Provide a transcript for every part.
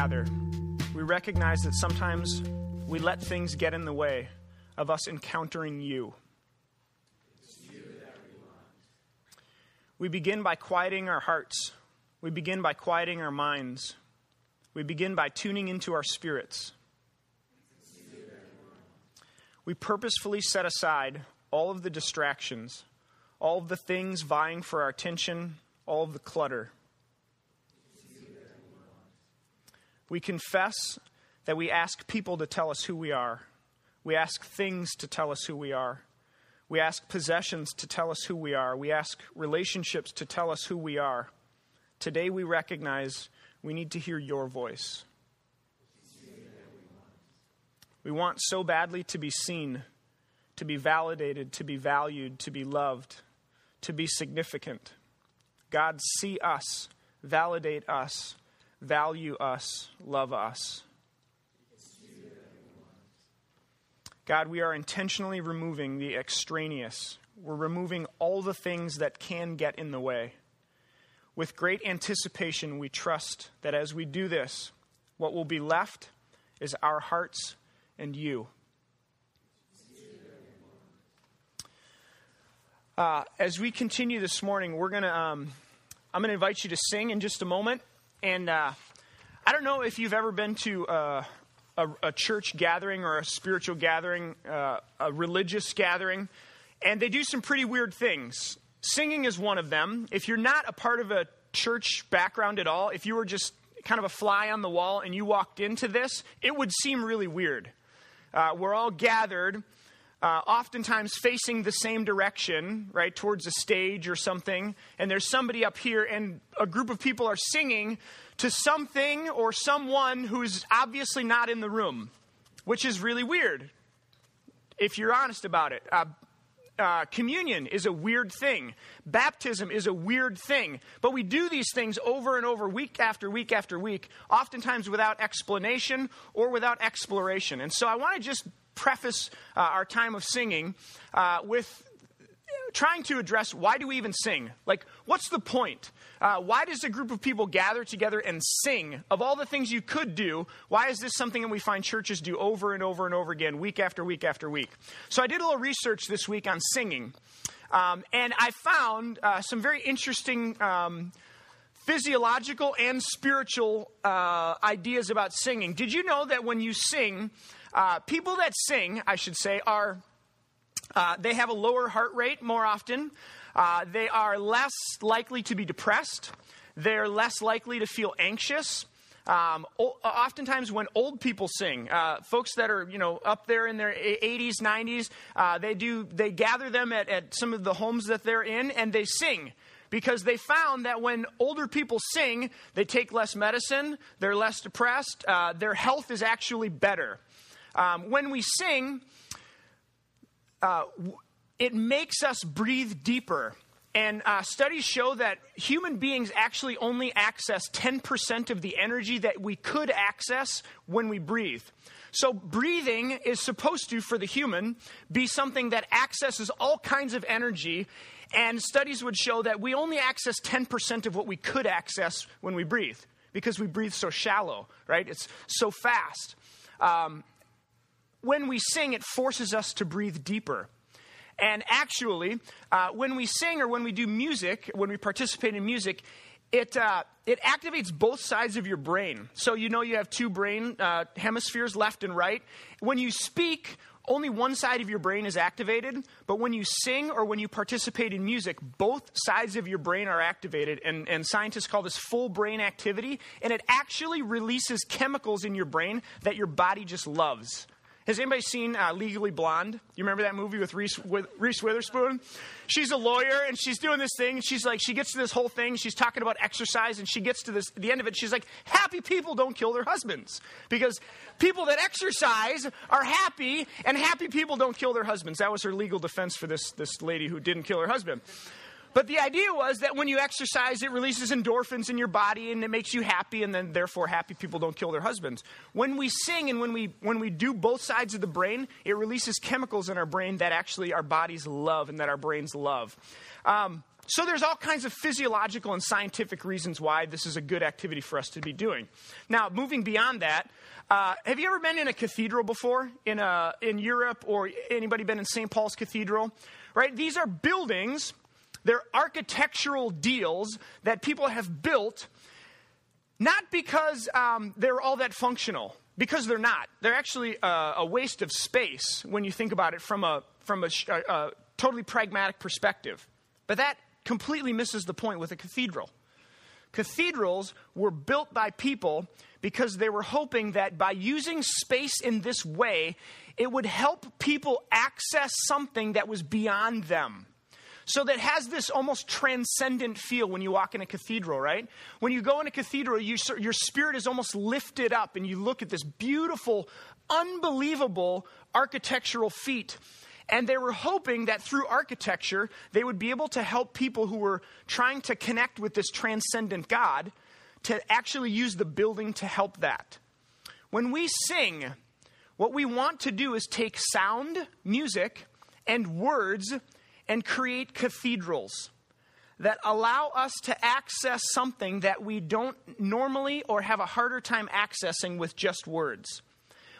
gather, we recognize that sometimes we let things get in the way of us encountering you. We begin by quieting our hearts. We begin by quieting our minds. We begin by tuning into our spirits. We purposefully set aside all of the distractions, all of the things vying for our attention, all of the clutter. We confess that we ask people to tell us who we are. We ask things to tell us who we are. We ask possessions to tell us who we are. We ask relationships to tell us who we are. Today we recognize we need to hear your voice. We want so badly to be seen, to be validated, to be valued, to be loved, to be significant. God, see us, validate us, value us, love us. God, we are intentionally removing the extraneous. We're removing all the things that can get in the way. With great anticipation, we trust that as we do this, what will be left is our hearts and you. Uh, as we continue this morning, we're gonna. Um, I'm gonna invite you to sing in just a moment. And uh, I don't know if you've ever been to uh, a, a, church gathering or a spiritual gathering, uh, a religious gathering, and they do some pretty weird things. Singing is one of them. If you're not a part of a church background at all, if you were just kind of a fly on the wall and you walked into this, it would seem really weird. Uh, we're all gathered uh, oftentimes facing the same direction, right, towards a stage or something, and there's somebody up here, and a group of people are singing to something or someone who's obviously not in the room, which is really weird, if you're honest about it. Uh, uh, communion is a weird thing. Baptism is a weird thing. But we do these things over and over, week after week after week, oftentimes without explanation or without exploration. And so I want to just preface uh, our time of singing uh, with trying to address why do we even sing? Like, what's the point? Uh, why does a group of people gather together and sing? Of all the things you could do, why is this something that we find churches do over and over and over again, week after week after week? So I did a little research this week on singing, um, and I found uh, some very interesting. Um, physiological and spiritual uh, ideas about singing. Did you know that when you sing, uh, people that sing, I should say, are uh, they have a lower heart rate more often. Uh, they are less likely to be depressed. They're less likely to feel anxious. Um, o- oftentimes, when old people sing, uh, folks that are you know up there in their 80s, 90s, uh, they do they gather them at, at some of the homes that they're in, and they sing because they found that when older people sing, they take less medicine, they're less depressed, uh, their health is actually better. Um, when we sing, uh, it makes us breathe deeper. And uh, studies show that human beings actually only access 10% of the energy that we could access when we breathe. So, breathing is supposed to, for the human, be something that accesses all kinds of energy. And studies would show that we only access 10% of what we could access when we breathe because we breathe so shallow, right? It's so fast. Um, when we sing, it forces us to breathe deeper. And actually, uh, when we sing or when we do music, when we participate in music, it, uh, it activates both sides of your brain. So you know you have two brain uh, hemispheres, left and right. When you speak, only one side of your brain is activated, but when you sing or when you participate in music, both sides of your brain are activated, and, and scientists call this full brain activity, and it actually releases chemicals in your brain that your body just loves. Has anybody seen uh, Legally Blonde? You remember that movie with Reese, with Reese Witherspoon? She's a lawyer and she's doing this thing. And she's like, she gets to this whole thing. She's talking about exercise and she gets to this, the end of it. She's like, happy people don't kill their husbands because people that exercise are happy and happy people don't kill their husbands. That was her legal defense for this, this lady who didn't kill her husband. But the idea was that when you exercise, it releases endorphins in your body and it makes you happy, and then therefore happy people don't kill their husbands. When we sing and when we when we do both sides of the brain, it releases chemicals in our brain that actually our bodies love and that our brains love. Um, So there's all kinds of physiological and scientific reasons why this is a good activity for us to be doing. Now, moving beyond that, uh, have you ever been in a cathedral before in, a, in Europe or anybody been in St. Paul's Cathedral? Right? These are buildings, they're architectural deals that people have built not because um, they're all that functional, because they're not. They're actually uh, a waste of space when you think about it from a, from a, a, a totally pragmatic perspective. But that completely misses the point with a cathedral. Cathedrals were built by people because they were hoping that by using space in this way, it would help people access something that was beyond them. So that has this almost transcendent feel when you walk in a cathedral, right? When you go in a cathedral, you, your spirit is almost lifted up and you look at this beautiful, unbelievable architectural feat and they were hoping that through architecture, they would be able to help people who were trying to connect with this transcendent God to actually use the building to help that. When we sing, what we want to do is take sound, music, and words and create cathedrals that allow us to access something that we don't normally or have a harder time accessing with just words.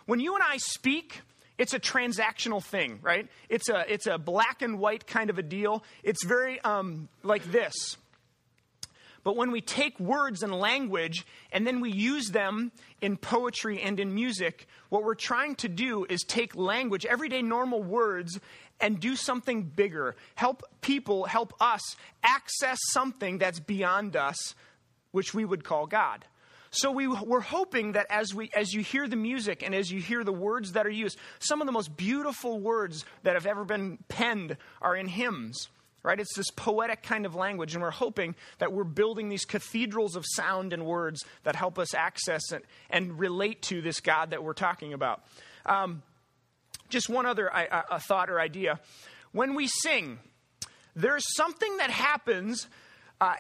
When you and I speak, it's a transactional thing, right? It's a, it's a black and white kind of a deal. It's very um, like this. But when we take words and language and then we use them in poetry and in music, what we're trying to do is take language, everyday normal words, and do something bigger. Help people, help us access something that's beyond us, which we would call God. So we, we're hoping that as, we, as you hear the music and as you hear the words that are used, some of the most beautiful words that have ever been penned are in hymns right? It's this poetic kind of language, and we're hoping that we're building these cathedrals of sound and words that help us access it and relate to this God that we're talking about. Um, just one other a thought or idea. When we sing, there's something that happens uh,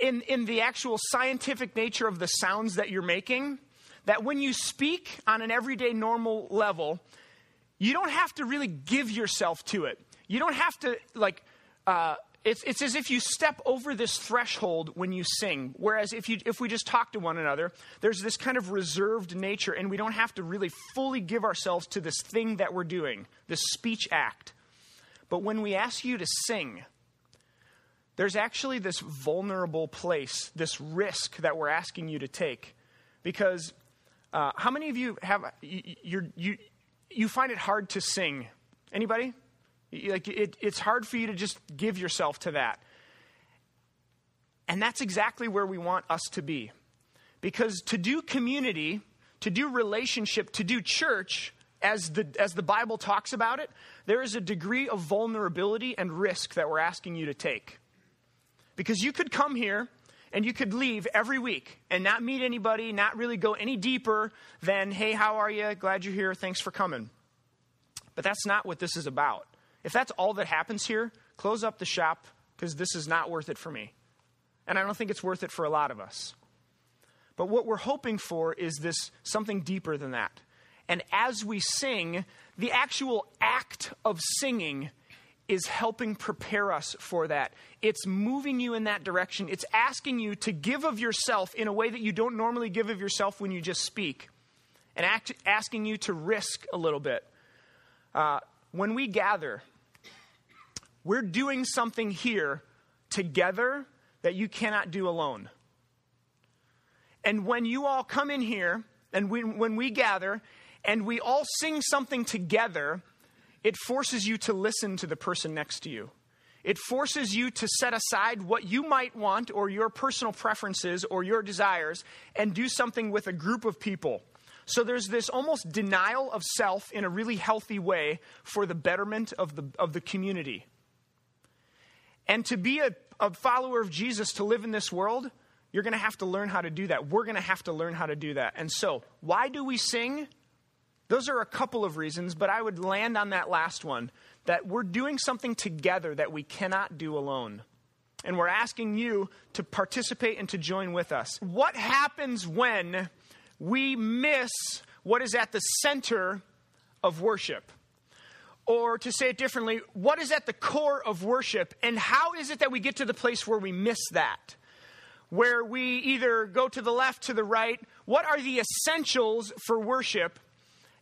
in, in the actual scientific nature of the sounds that you're making, that when you speak on an everyday normal level, you don't have to really give yourself to it. You don't have to, like, uh, it's, it's as if you step over this threshold when you sing. Whereas if, you, if we just talk to one another, there's this kind of reserved nature, and we don't have to really fully give ourselves to this thing that we're doing, this speech act. But when we ask you to sing, there's actually this vulnerable place, this risk that we're asking you to take. Because uh, how many of you have, you, you, you find it hard to sing? Anybody? Like it, it's hard for you to just give yourself to that. And that's exactly where we want us to be. Because to do community, to do relationship, to do church, as the, as the Bible talks about it, there is a degree of vulnerability and risk that we're asking you to take. Because you could come here and you could leave every week and not meet anybody, not really go any deeper than, hey, how are you? Glad you're here. Thanks for coming. But that's not what this is about. If that's all that happens here, close up the shop because this is not worth it for me. And I don't think it's worth it for a lot of us. But what we're hoping for is this something deeper than that. And as we sing, the actual act of singing is helping prepare us for that. It's moving you in that direction. It's asking you to give of yourself in a way that you don't normally give of yourself when you just speak, and act, asking you to risk a little bit. Uh, when we gather, we're doing something here together that you cannot do alone. And when you all come in here, and we, when we gather, and we all sing something together, it forces you to listen to the person next to you. It forces you to set aside what you might want or your personal preferences or your desires and do something with a group of people. So there's this almost denial of self in a really healthy way for the betterment of the, of the community. And to be a, a follower of Jesus, to live in this world, you're going to have to learn how to do that. We're going to have to learn how to do that. And so, why do we sing? Those are a couple of reasons, but I would land on that last one that we're doing something together that we cannot do alone. And we're asking you to participate and to join with us. What happens when we miss what is at the center of worship? Or to say it differently, what is at the core of worship, and how is it that we get to the place where we miss that? Where we either go to the left, to the right. What are the essentials for worship?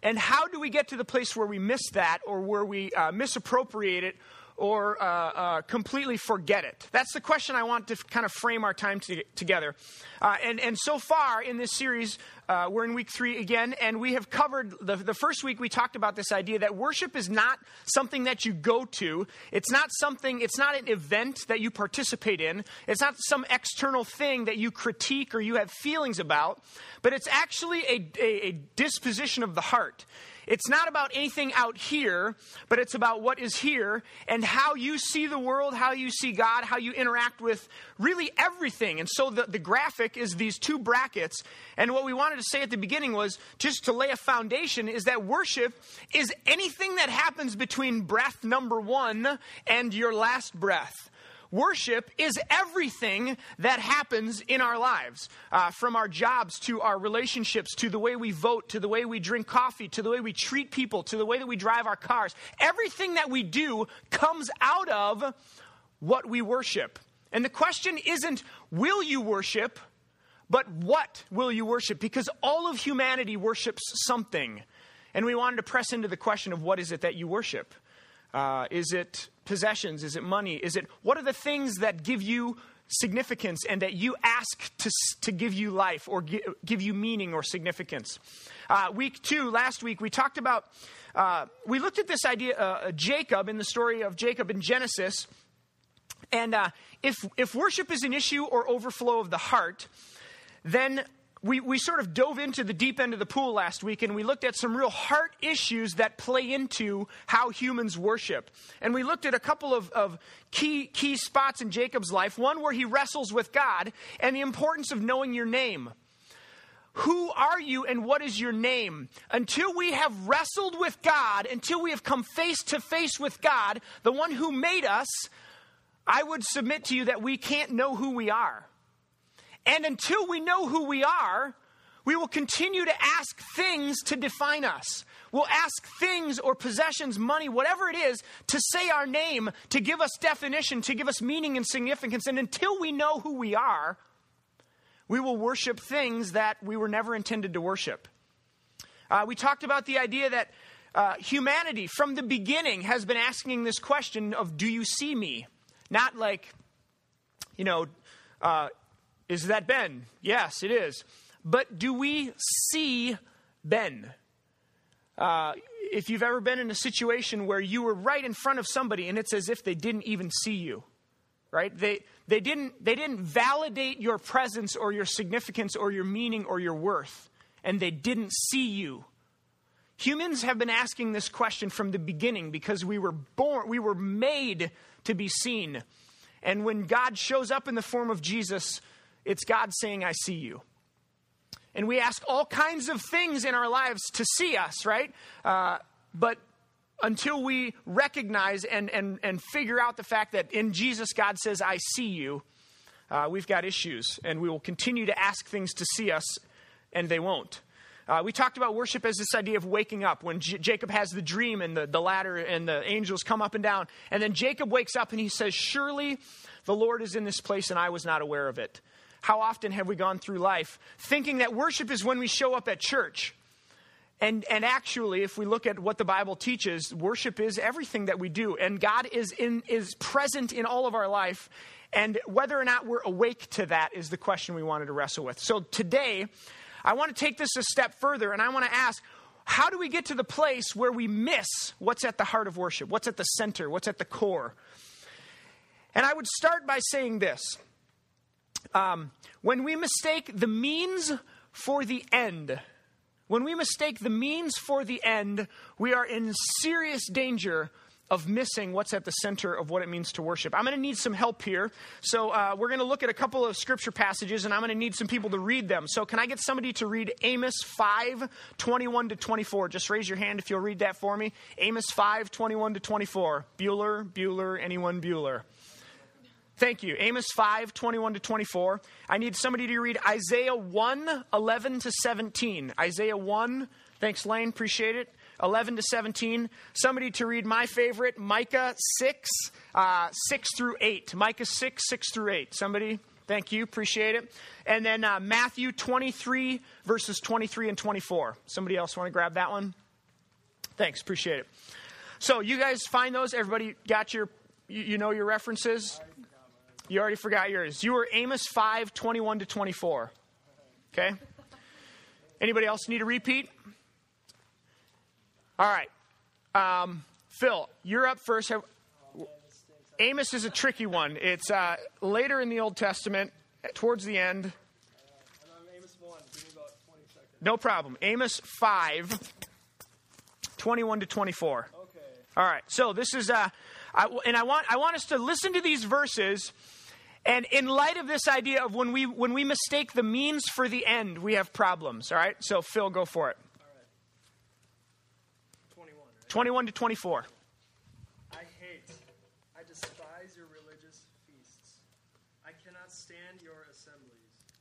And how do we get to the place where we miss that or where we uh, misappropriate it or uh, uh, completely forget it? That's the question I want to kind of frame our time to- together. Uh, and, and so far in this series, uh, we're in week three again, and we have covered the, the first week we talked about this idea that worship is not something that you go to. It's not something, it's not an event that you participate in. It's not some external thing that you critique or you have feelings about, but it's actually a, a, a disposition of the heart. It's not about anything out here, but it's about what is here and how you see the world, how you see God, how you interact with really everything. And so the, the graphic is these two brackets. And what we wanted to say at the beginning was just to lay a foundation is that worship is anything that happens between breath number one and your last breath. Worship is everything that happens in our lives, uh, from our jobs to our relationships to the way we vote to the way we drink coffee to the way we treat people to the way that we drive our cars. Everything that we do comes out of what we worship. And the question isn't, will you worship? But what will you worship? Because all of humanity worships something. And we wanted to press into the question of what is it that you worship? Uh, is it possessions? Is it money? Is it what are the things that give you significance and that you ask to, to give you life or give, you meaning or significance? Uh, week two, last week, we talked about, uh, we looked at this idea, uh, Jacob, in the story of Jacob in Genesis. And uh, if, if worship is an issue or overflow of the heart, then we, we sort of dove into the deep end of the pool last week and we looked at some real heart issues that play into how humans worship. And we looked at a couple of, of key, key spots in Jacob's life. One where he wrestles with God and the importance of knowing your name. Who are you and what is your name? Until we have wrestled with God, until we have come face to face with God, the one who made us, I would submit to you that we can't know who we are. And until we know who we are, we will continue to ask things to define us. We'll ask things or possessions, money, whatever it is, to say our name, to give us definition, to give us meaning and significance. And until we know who we are, we will worship things that we were never intended to worship. Uh, we talked about the idea that uh, humanity, from the beginning, has been asking this question of, Do you see me? Not like, you know, uh, is that Ben? Yes, it is. But do we see Ben? Uh, if you've ever been in a situation where you were right in front of somebody and it's as if they didn't even see you, right? They, they, didn't, they didn't validate your presence or your significance or your meaning or your worth, and they didn't see you. Humans have been asking this question from the beginning because we were born, we were made to be seen. And when God shows up in the form of Jesus, it's God saying, I see you. And we ask all kinds of things in our lives to see us, right? Uh, but until we recognize and, and, and figure out the fact that in Jesus, God says, I see you, uh, we've got issues. And we will continue to ask things to see us, and they won't. Uh, we talked about worship as this idea of waking up. When J- Jacob has the dream and the, the ladder and the angels come up and down, and then Jacob wakes up and he says, Surely the Lord is in this place, and I was not aware of it. How often have we gone through life thinking that worship is when we show up at church? And, and actually, if we look at what the Bible teaches, worship is everything that we do. And God is, in, is present in all of our life. And whether or not we're awake to that is the question we wanted to wrestle with. So today, I want to take this a step further and I want to ask how do we get to the place where we miss what's at the heart of worship? What's at the center? What's at the core? And I would start by saying this um, when we mistake the means for the end, when we mistake the means for the end, we are in serious danger of missing what's at the center of what it means to worship. I'm going to need some help here. So, uh, we're going to look at a couple of scripture passages, and I'm going to need some people to read them. So, can I get somebody to read Amos 5 21 to 24? Just raise your hand if you'll read that for me. Amos 5 21 to 24. Bueller, Bueller, anyone Bueller? Thank you. Amos 5, 21 to 24. I need somebody to read Isaiah 1, 11 to 17. Isaiah 1, thanks, Lane, appreciate it. 11 to 17. Somebody to read my favorite, Micah 6, uh, 6 through 8. Micah 6, 6 through 8. Somebody, thank you, appreciate it. And then uh, Matthew 23, verses 23 and 24. Somebody else want to grab that one? Thanks, appreciate it. So you guys find those? Everybody got your, you, you know your references? You already forgot yours. You were Amos 5, 21 to 24. Okay? Anybody else need a repeat? All right. Um, Phil, you're up first. Amos is a tricky one. It's uh, later in the Old Testament, towards the end. No problem. Amos 5, 21 to 24. Okay. All right. So this is, uh, I, and I want, I want us to listen to these verses. And in light of this idea of when we, when we mistake the means for the end, we have problems. All right. So, Phil, go for it. 21. 21 to 24. I hate, I despise your religious feasts. I cannot stand your assemblies.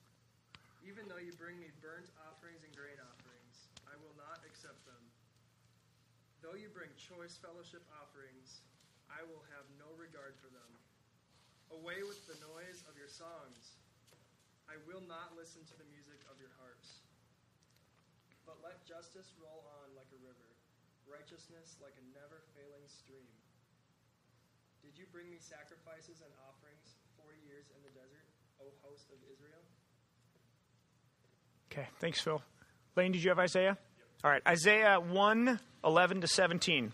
Even though you bring me burnt offerings and grain offerings, I will not accept them. Though you bring choice fellowship offerings, I will have no regard for them. Away with the noise of your songs. I will not listen to the music of your harps. But let justice roll on like a river righteousness like a never failing stream. Did you bring me sacrifices and offerings 40 years in the desert, O host of Israel? Okay, thanks, Phil. Lane, did you have Isaiah? Yep. All right, Isaiah 1 11 to 17.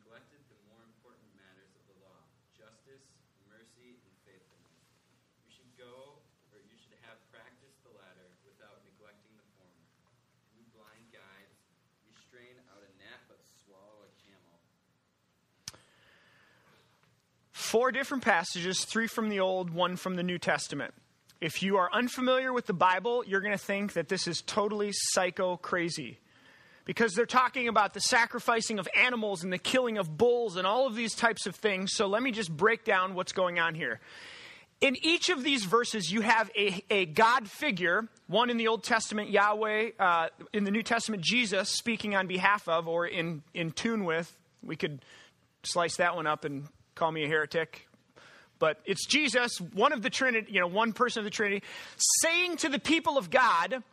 four different passages, three from the Old, one from the New Testament. If you are unfamiliar with the Bible, you're going to think that this is totally psycho crazy. Because they're talking about the sacrificing of animals and the killing of bulls and all of these types of things. So let me just break down what's going on here. In each of these verses, you have a, a God figure, one in the Old Testament, Yahweh, uh, in the New Testament, Jesus speaking on behalf of or in, in tune with. We could slice that one up and call me a heretic. But it's Jesus, one of the Trinity, you know, one person of the Trinity, saying to the people of God,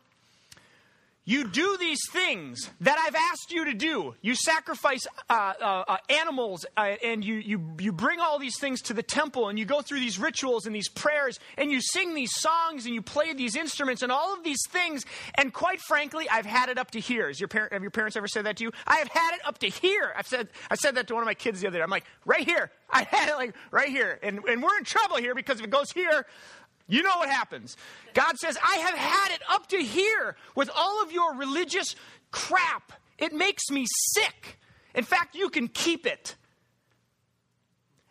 you do these things that I've asked you to do. You sacrifice uh, uh, uh, animals uh, and you, you, you bring all these things to the temple and you go through these rituals and these prayers and you sing these songs and you play these instruments and all of these things. And quite frankly, I've had it up to here. Your par- have your parents ever said that to you? I have had it up to here. I've said, I said that to one of my kids the other day. I'm like, right here. I had it like right here. And, and we're in trouble here because if it goes here, you know what happens. God says, I have had it up to here with all of your religious crap. It makes me sick. In fact, you can keep it.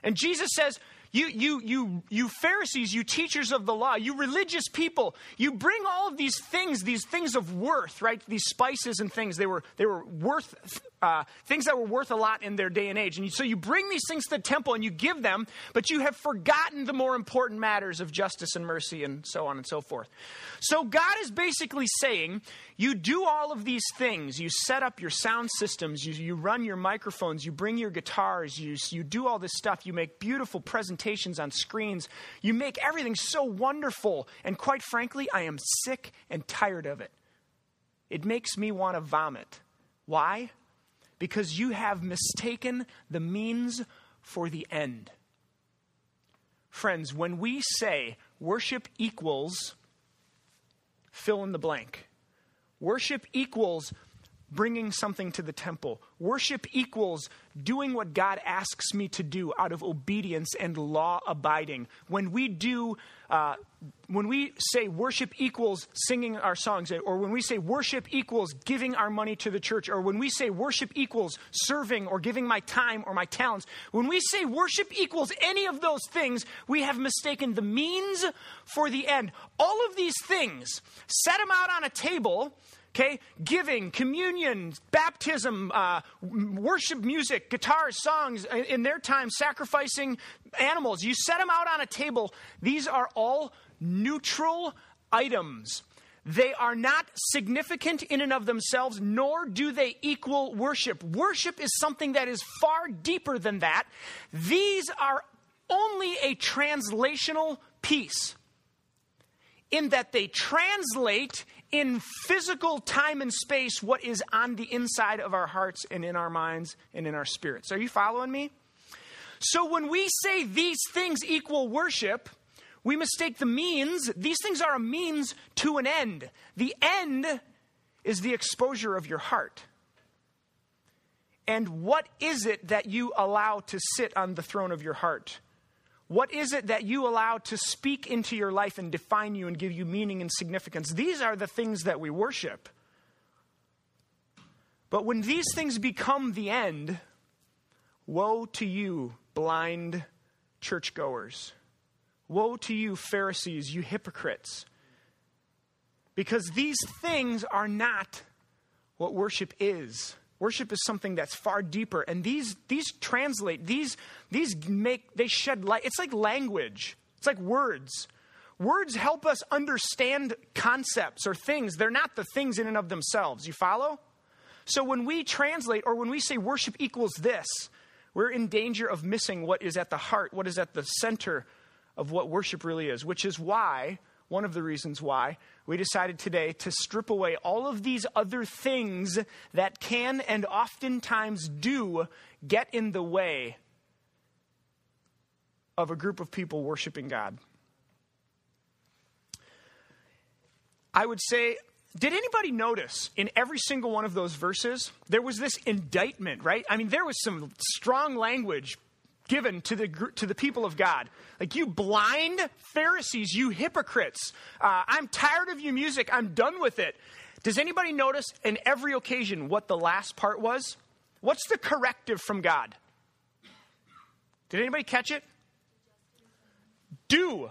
And Jesus says, you, you, you, you Pharisees, you teachers of the law, you religious people, you bring all of these things, these things of worth, right? These spices and things. They were, they were worth, uh, things that were worth a lot in their day and age. And so you bring these things to the temple and you give them, but you have forgotten the more important matters of justice and mercy and so on and so forth. So God is basically saying, you do all of these things. You set up your sound systems, you, you run your microphones, you bring your guitars, you, you do all this stuff, you make beautiful presentations on screens, you make everything so wonderful. And quite frankly, I am sick and tired of it. It makes me want to vomit. Why? Because you have mistaken the means for the end. Friends, when we say worship equals fill in the blank, worship equals bringing something to the temple. Worship equals doing what God asks me to do out of obedience and law abiding. When we do, uh, when we say worship equals singing our songs, or when we say worship equals giving our money to the church, or when we say worship equals serving or giving my time or my talents, when we say worship equals any of those things, we have mistaken the means for the end. All of these things, set them out on a table Okay? Giving, communion, baptism, uh, worship music, guitars, songs, in their time, sacrificing animals. You set them out on a table. These are all neutral items. They are not significant in and of themselves, nor do they equal worship. Worship is something that is far deeper than that. These are only a translational piece in that they translate in physical time and space what is on the inside of our hearts and in our minds and in our spirits. Are you following me? So when we say these things equal worship, we mistake the means. These things are a means to an end. The end is the exposure of your heart. And what is it that you allow to sit on the throne of your heart? What is it that you allow to speak into your life and define you and give you meaning and significance? These are the things that we worship. But when these things become the end, woe to you, blind churchgoers. Woe to you, Pharisees, you hypocrites. Because these things are not what worship is. Worship is something that's far deeper. And these, these translate, these, these make, they shed light. It's like language, it's like words. Words help us understand concepts or things. They're not the things in and of themselves. You follow? So when we translate or when we say worship equals this, we're in danger of missing what is at the heart, what is at the center of what worship really is, which is why, one of the reasons why, we decided today to strip away all of these other things that can and oftentimes do get in the way of a group of people worshiping God. I would say, did anybody notice in every single one of those verses, there was this indictment, right? I mean, there was some strong language given to the, to the people of God. Like, you blind Pharisees, you hypocrites. Uh, I'm tired of your music. I'm done with it. Does anybody notice in every occasion what the last part was? What's the corrective from God? Did anybody catch it? Do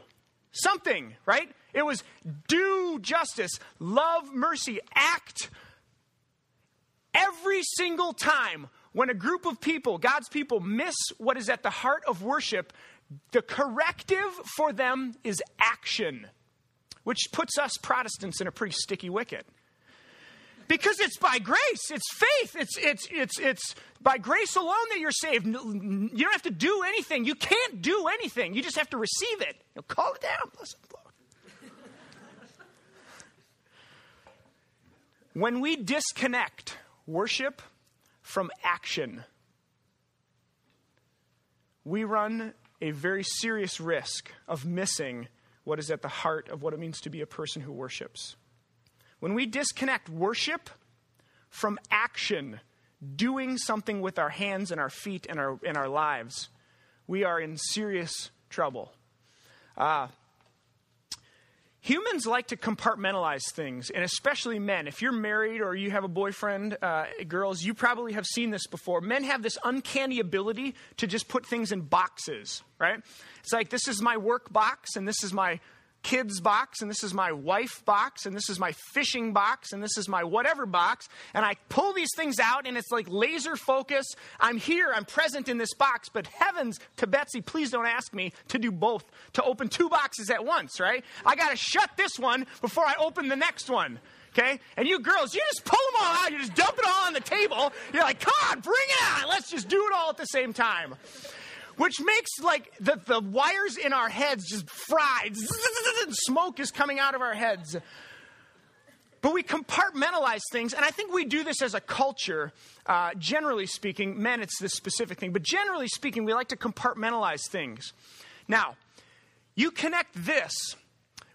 something, right? It was do justice, love mercy, act every single time when a group of people, God's people, miss what is at the heart of worship, the corrective for them is action, which puts us Protestants in a pretty sticky wicket. Because it's by grace, it's faith, it's, it's, it's, it's by grace alone that you're saved. You don't have to do anything. You can't do anything. You just have to receive it. You know, call it down. Bless When we disconnect worship from action, we run a very serious risk of missing what is at the heart of what it means to be a person who worships. When we disconnect worship from action, doing something with our hands and our feet and our, and our lives, we are in serious trouble. Uh, humans like to compartmentalize things, and especially men. If you're married or you have a boyfriend, uh, girls, you probably have seen this before. Men have this uncanny ability to just put things in boxes, right? It's like this is my work box, and this is my kids box and this is my wife box and this is my fishing box and this is my whatever box and I pull these things out and it's like laser focus. I'm here, I'm present in this box, but heavens to Betsy, please don't ask me to do both, to open two boxes at once, right? I got to shut this one before I open the next one. Okay? And you girls, you just pull them all out, you just dump it all on the table. You're like, come on, bring it on. Let's just do it all at the same time which makes like the, the wires in our heads just fried. Smoke is coming out of our heads. But we compartmentalize things, and I think we do this as a culture, uh, generally speaking. Men, it's this specific thing, but generally speaking, we like to compartmentalize things. Now, you connect this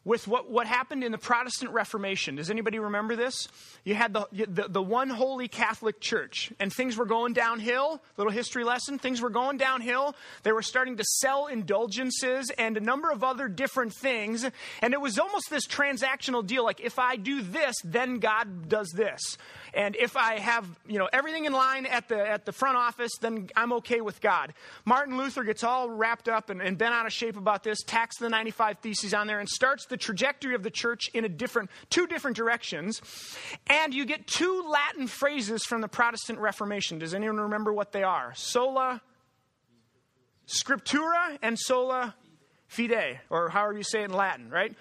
with what, what happened in the Protestant Reformation. Does anybody remember this? You had the, the, the, one holy Catholic Church, and things were going downhill. Little history lesson things were going downhill. They were starting to sell indulgences and a number of other different things. And it was almost this transactional deal like, if I do this, then God does this. And if I have, you know, everything in line at the, at the front office, then I'm okay with God. Martin Luther gets all wrapped up and, and bent out of shape about this, tacks the 95 Theses on there, and starts the trajectory of the church in a different, two different directions. And you get two Latin phrases from the Protestant Reformation. Does anyone remember what they are? Sola Scriptura and sola fide, or however you say it in Latin, right?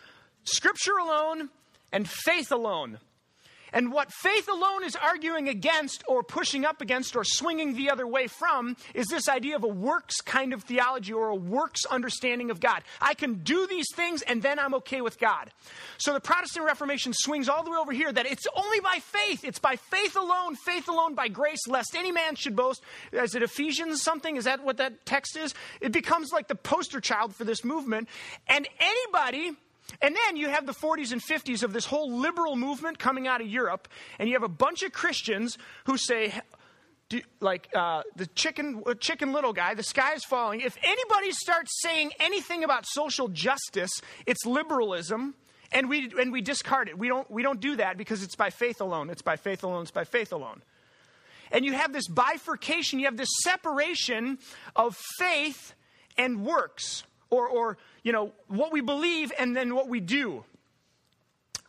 Scripture alone and faith alone. And what faith alone is arguing against, or pushing up against, or swinging the other way from, is this idea of a works kind of theology or a works understanding of God. I can do these things and then I'm okay with God. So the Protestant Reformation swings all the way over here that it's only by faith. It's by faith alone, faith alone, by grace, lest any man should boast. Is it Ephesians something? Is that what that text is? It becomes like the poster child for this movement. And anybody and then you have the 40s and 50s of this whole liberal movement coming out of Europe, and you have a bunch of Christians who say, like uh, the chicken, uh, chicken little guy, the sky is falling. If anybody starts saying anything about social justice, it's liberalism, and we and we discard it. We don't we don't do that because it's by faith alone. It's by faith alone. It's by faith alone. And you have this bifurcation. You have this separation of faith and works, or or you know, what we believe and then what we do,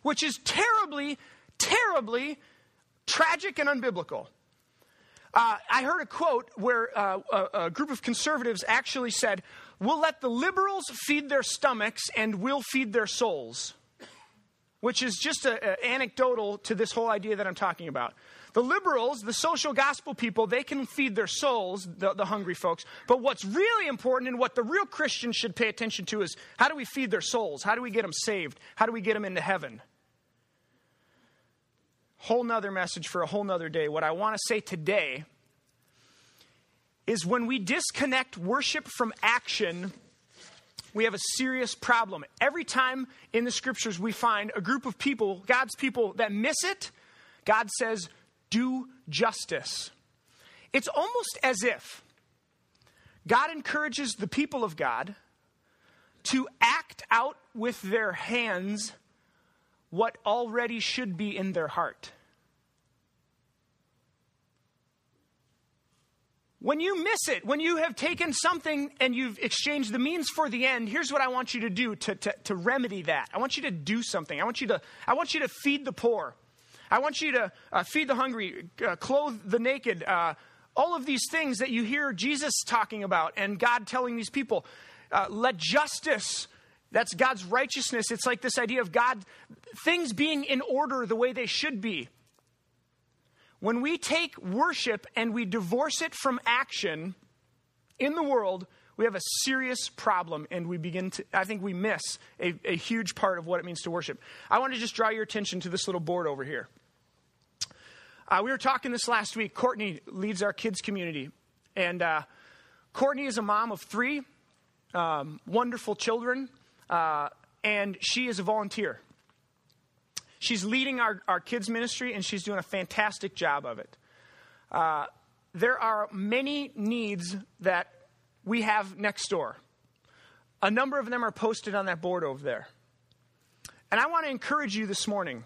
which is terribly, terribly tragic and unbiblical. Uh, I heard a quote where uh, a, a, group of conservatives actually said, We'll let the liberals feed their stomachs and we'll feed their souls, which is just an anecdotal to this whole idea that I'm talking about. The liberals, the social gospel people, they can feed their souls, the, the hungry folks. But what's really important and what the real Christians should pay attention to is how do we feed their souls? How do we get them saved? How do we get them into heaven? Whole nother message for a whole nother day. What I want to say today is when we disconnect worship from action, we have a serious problem. Every time in the scriptures we find a group of people, God's people, that miss it, God says, do justice. It's almost as if God encourages the people of God to act out with their hands what already should be in their heart. When you miss it, when you have taken something and you've exchanged the means for the end, here's what I want you to do to, to, to remedy that. I want you to do something. I want you to, I want you to feed the poor. I want you to uh, feed the hungry, uh, clothe the naked. Uh, all of these things that you hear Jesus talking about and God telling these people. Uh, let justice, that's God's righteousness. It's like this idea of God, things being in order the way they should be. When we take worship and we divorce it from action in the world, we have a serious problem and we begin to, I think we miss a, a huge part of what it means to worship. I want to just draw your attention to this little board over here. Uh, we were talking this last week. Courtney leads our kids community. And uh, Courtney is a mom of three um, wonderful children, uh, and she is a volunteer. She's leading our, our kids' ministry, and she's doing a fantastic job of it. Uh, there are many needs that we have next door. A number of them are posted on that board over there. And I want to encourage you this morning.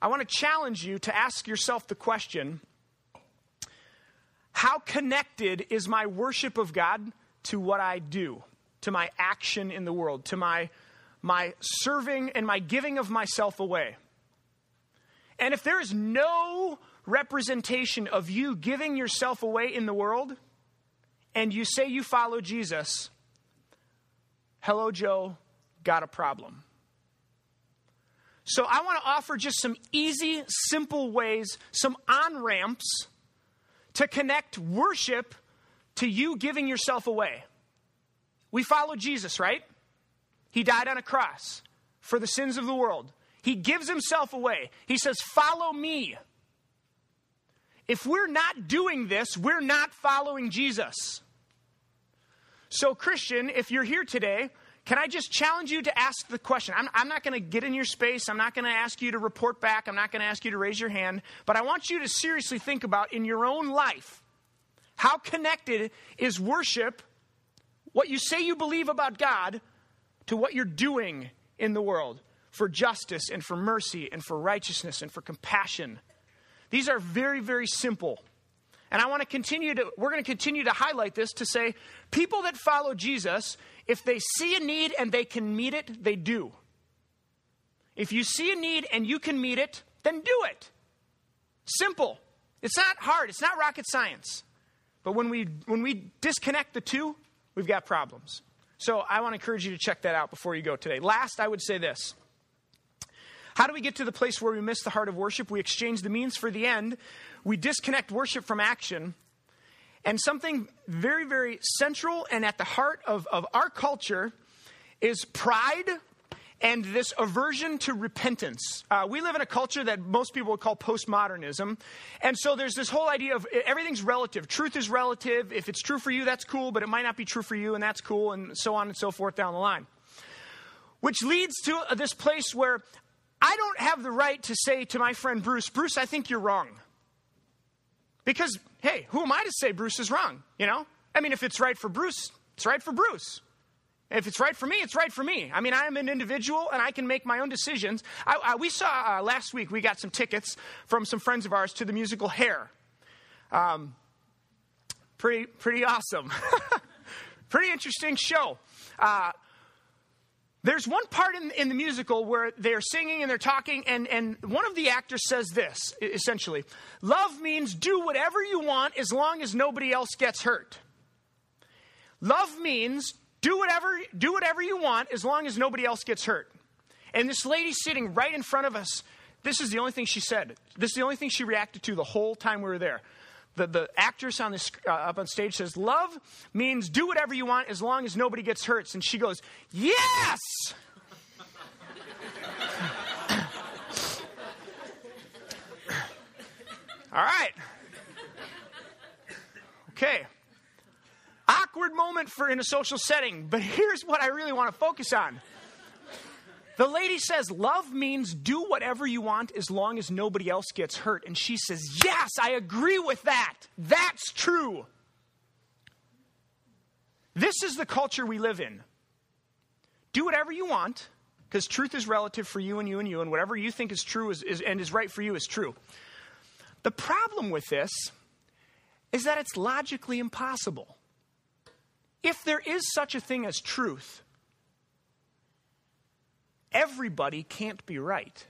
I want to challenge you to ask yourself the question How connected is my worship of God to what I do, to my action in the world, to my, my serving and my giving of myself away? And if there is no representation of you giving yourself away in the world, and you say you follow Jesus, hello, Joe, got a problem. So I want to offer just some easy, simple ways, some on ramps to connect worship to you giving yourself away. We follow Jesus, right? He died on a cross for the sins of the world. He gives himself away. He says, Follow me. If we're not doing this, we're not following Jesus. So, Christian, if you're here today, can I just challenge you to ask the question? I'm, I'm not going to get in your space. I'm not going to ask you to report back. I'm not going to ask you to raise your hand. But I want you to seriously think about in your own life how connected is worship, what you say you believe about God, to what you're doing in the world for justice and for mercy and for righteousness and for compassion. These are very, very simple. And I want to continue to, we're going to continue to highlight this to say people that follow Jesus, if they see a need and they can meet it, they do. If you see a need and you can meet it, then do it. Simple. It's not hard, it's not rocket science. But when we, when we disconnect the two, we've got problems. So I want to encourage you to check that out before you go today. Last, I would say this. How do we get to the place where we miss the heart of worship? We exchange the means for the end. We disconnect worship from action. And something very, very central and at the heart of, of our culture is pride and this aversion to repentance. Uh, we live in a culture that most people would call postmodernism. And so there's this whole idea of everything's relative. Truth is relative. If it's true for you, that's cool, but it might not be true for you, and that's cool, and so on and so forth down the line. Which leads to this place where I don't have the right to say to my friend Bruce, Bruce, I think you're wrong. Because, hey, who am I to say Bruce is wrong? You know? I mean, if it's right for Bruce, it's right for Bruce. If it's right for me, it's right for me. I mean, I am an individual and I can make my own decisions. I, I, we saw uh, last week, we got some tickets from some friends of ours to the musical Hair. Um, pretty, pretty awesome. pretty interesting show. Uh, there's one part in, in the musical where they're singing and they're talking, and, and one of the actors says this essentially Love means do whatever you want as long as nobody else gets hurt. Love means do whatever, do whatever you want as long as nobody else gets hurt. And this lady sitting right in front of us, this is the only thing she said. This is the only thing she reacted to the whole time we were there the, the actress on the, uh, up on stage says, Love means do whatever you want as long as nobody gets hurt. And she goes, Yes! All right. Okay. Awkward moment for in a social setting, but here's what I really want to focus on. The lady says, Love means do whatever you want as long as nobody else gets hurt. And she says, Yes, I agree with that. That's true. This is the culture we live in. Do whatever you want, because truth is relative for you and you and you, and whatever you think is true is, is, and is right for you is true. The problem with this is that it's logically impossible. If there is such a thing as truth, everybody can't be right.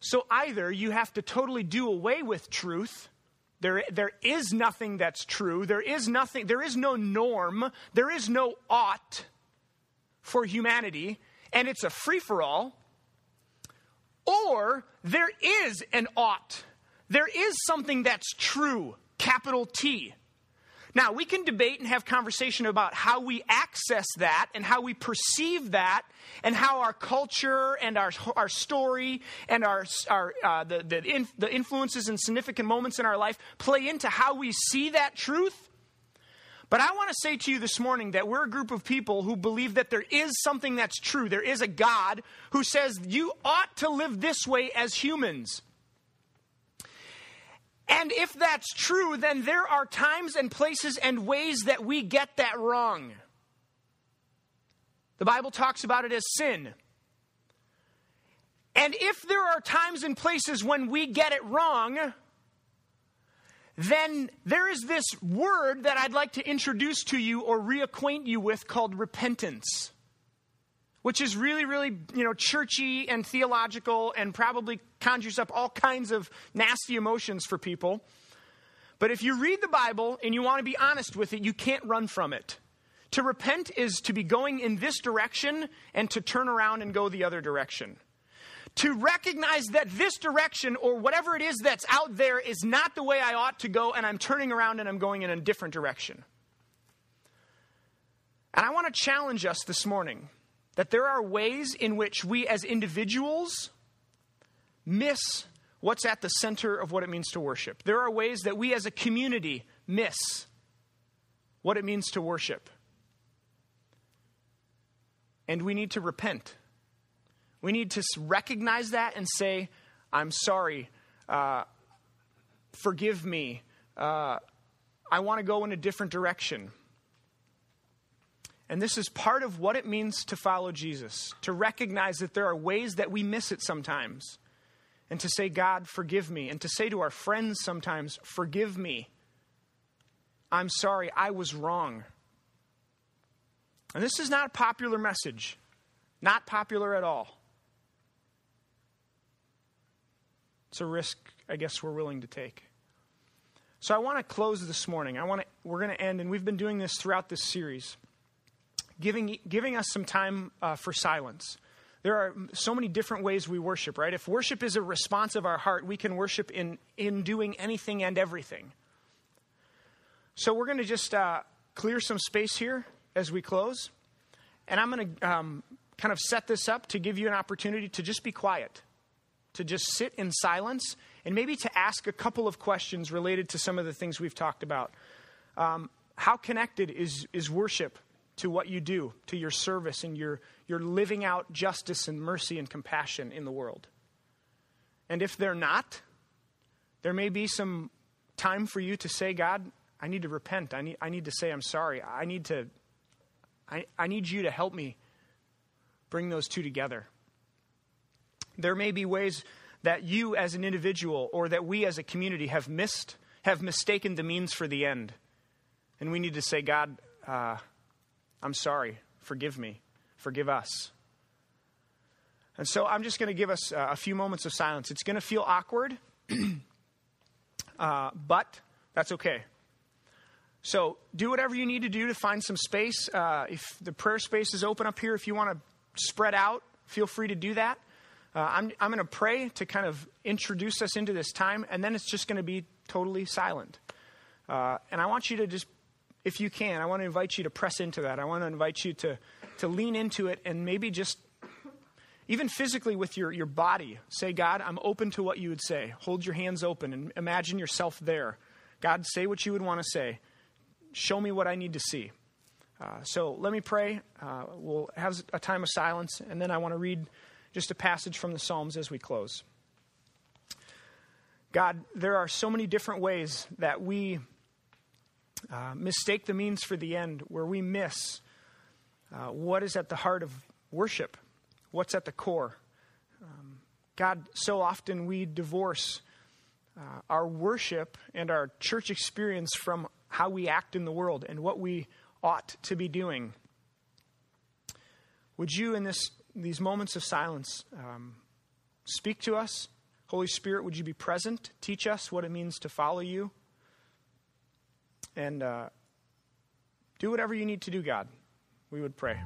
So either you have to totally do away with truth. There, there is nothing that's true. There is nothing, there is no norm. There is no ought for humanity, and it's a free for all. Or there is an ought. There is something that's true, capital T. Now, we can debate and have conversation about how we access that and how we perceive that and how our culture and our, our story and our, our, uh, the, the, the influences and significant moments in our life play into how we see that truth. But I want to say to you this morning that we're a group of people who believe that there is something that's true. There is a God who says you ought to live this way as humans. And if that's true, then there are times and places and ways that we get that wrong. The Bible talks about it as sin. And if there are times and places when we get it wrong, then there is this word that I'd like to introduce to you or reacquaint you with called repentance which is really, really, you know, churchy and theological and probably conjures up all kinds of nasty emotions for people. But if you read the Bible and you want to be honest with it, you can't run from it. To repent is to be going in this direction and to turn around and go the other direction. To recognize that this direction or whatever it is that's out there is not the way I ought to go, and I'm turning around and I'm going in a different direction. And I want to challenge us this morning that there are ways in which we as individuals miss what's at the center of what it means to worship. There are ways that we as a community miss what it means to worship. And we need to repent. We need to recognize that and say, I'm sorry. Uh, forgive me. Uh, I want to go in a different direction. And this is part of what it means to follow Jesus, to recognize that there are ways that we miss it sometimes, and to say, God, forgive me, and to say to our friends sometimes, forgive me. I'm sorry, I was wrong. And this is not a popular message, not popular at all. It's a risk I guess we're willing to take. So I want to close this morning. I want to we're going to end and we've been doing this throughout this series giving, giving us some time uh, for silence. There are so many different ways we worship, right? If worship is a response of our heart, we can worship in, in doing anything and everything. So we're going to just uh, clear some space here as we close. And I'm going to um, kind of set this up to give you an opportunity to just be quiet, to just sit in silence, and maybe to ask a couple of questions related to some of the things we've talked about. Um, how connected is, is worship to what you do, to your service, and your, your living out justice and mercy and compassion in the world. And if they're not, there may be some time for you to say, God, I need to repent. I need, I need to say I'm sorry. I need to I, I need you to help me bring those two together. There may be ways that you as an individual or that we as a community have missed, have mistaken the means for the end. And we need to say, God, uh, I'm sorry. Forgive me. Forgive us. And so I'm just going to give us uh, a few moments of silence. It's going to feel awkward, uh, but that's okay. So do whatever you need to do to find some space. Uh, if the prayer space is open up here, if you want to spread out, feel free to do that. Uh, I'm, I'm going to pray to kind of introduce us into this time, and then it's just going to be totally silent. Uh, and I want you to just if you can, I want to invite you to press into that. I want to invite you to, to lean into it and maybe just, even physically with your, your body, say, God, I'm open to what you would say. Hold your hands open and imagine yourself there. God, say what you would want to say. Show me what I need to see. Uh, so let me pray. Uh, we'll have a time of silence, and then I want to read just a passage from the Psalms as we close. God, there are so many different ways that we uh, mistake the means for the end, where we miss uh, what is at the heart of worship, what's at the core. Um, God, so often we divorce uh, our worship and our church experience from how we act in the world and what we ought to be doing. Would you, in this, these moments of silence, um, speak to us? Holy Spirit, would you be present? Teach us what it means to follow you. And uh, do whatever you need to do, God. We would pray.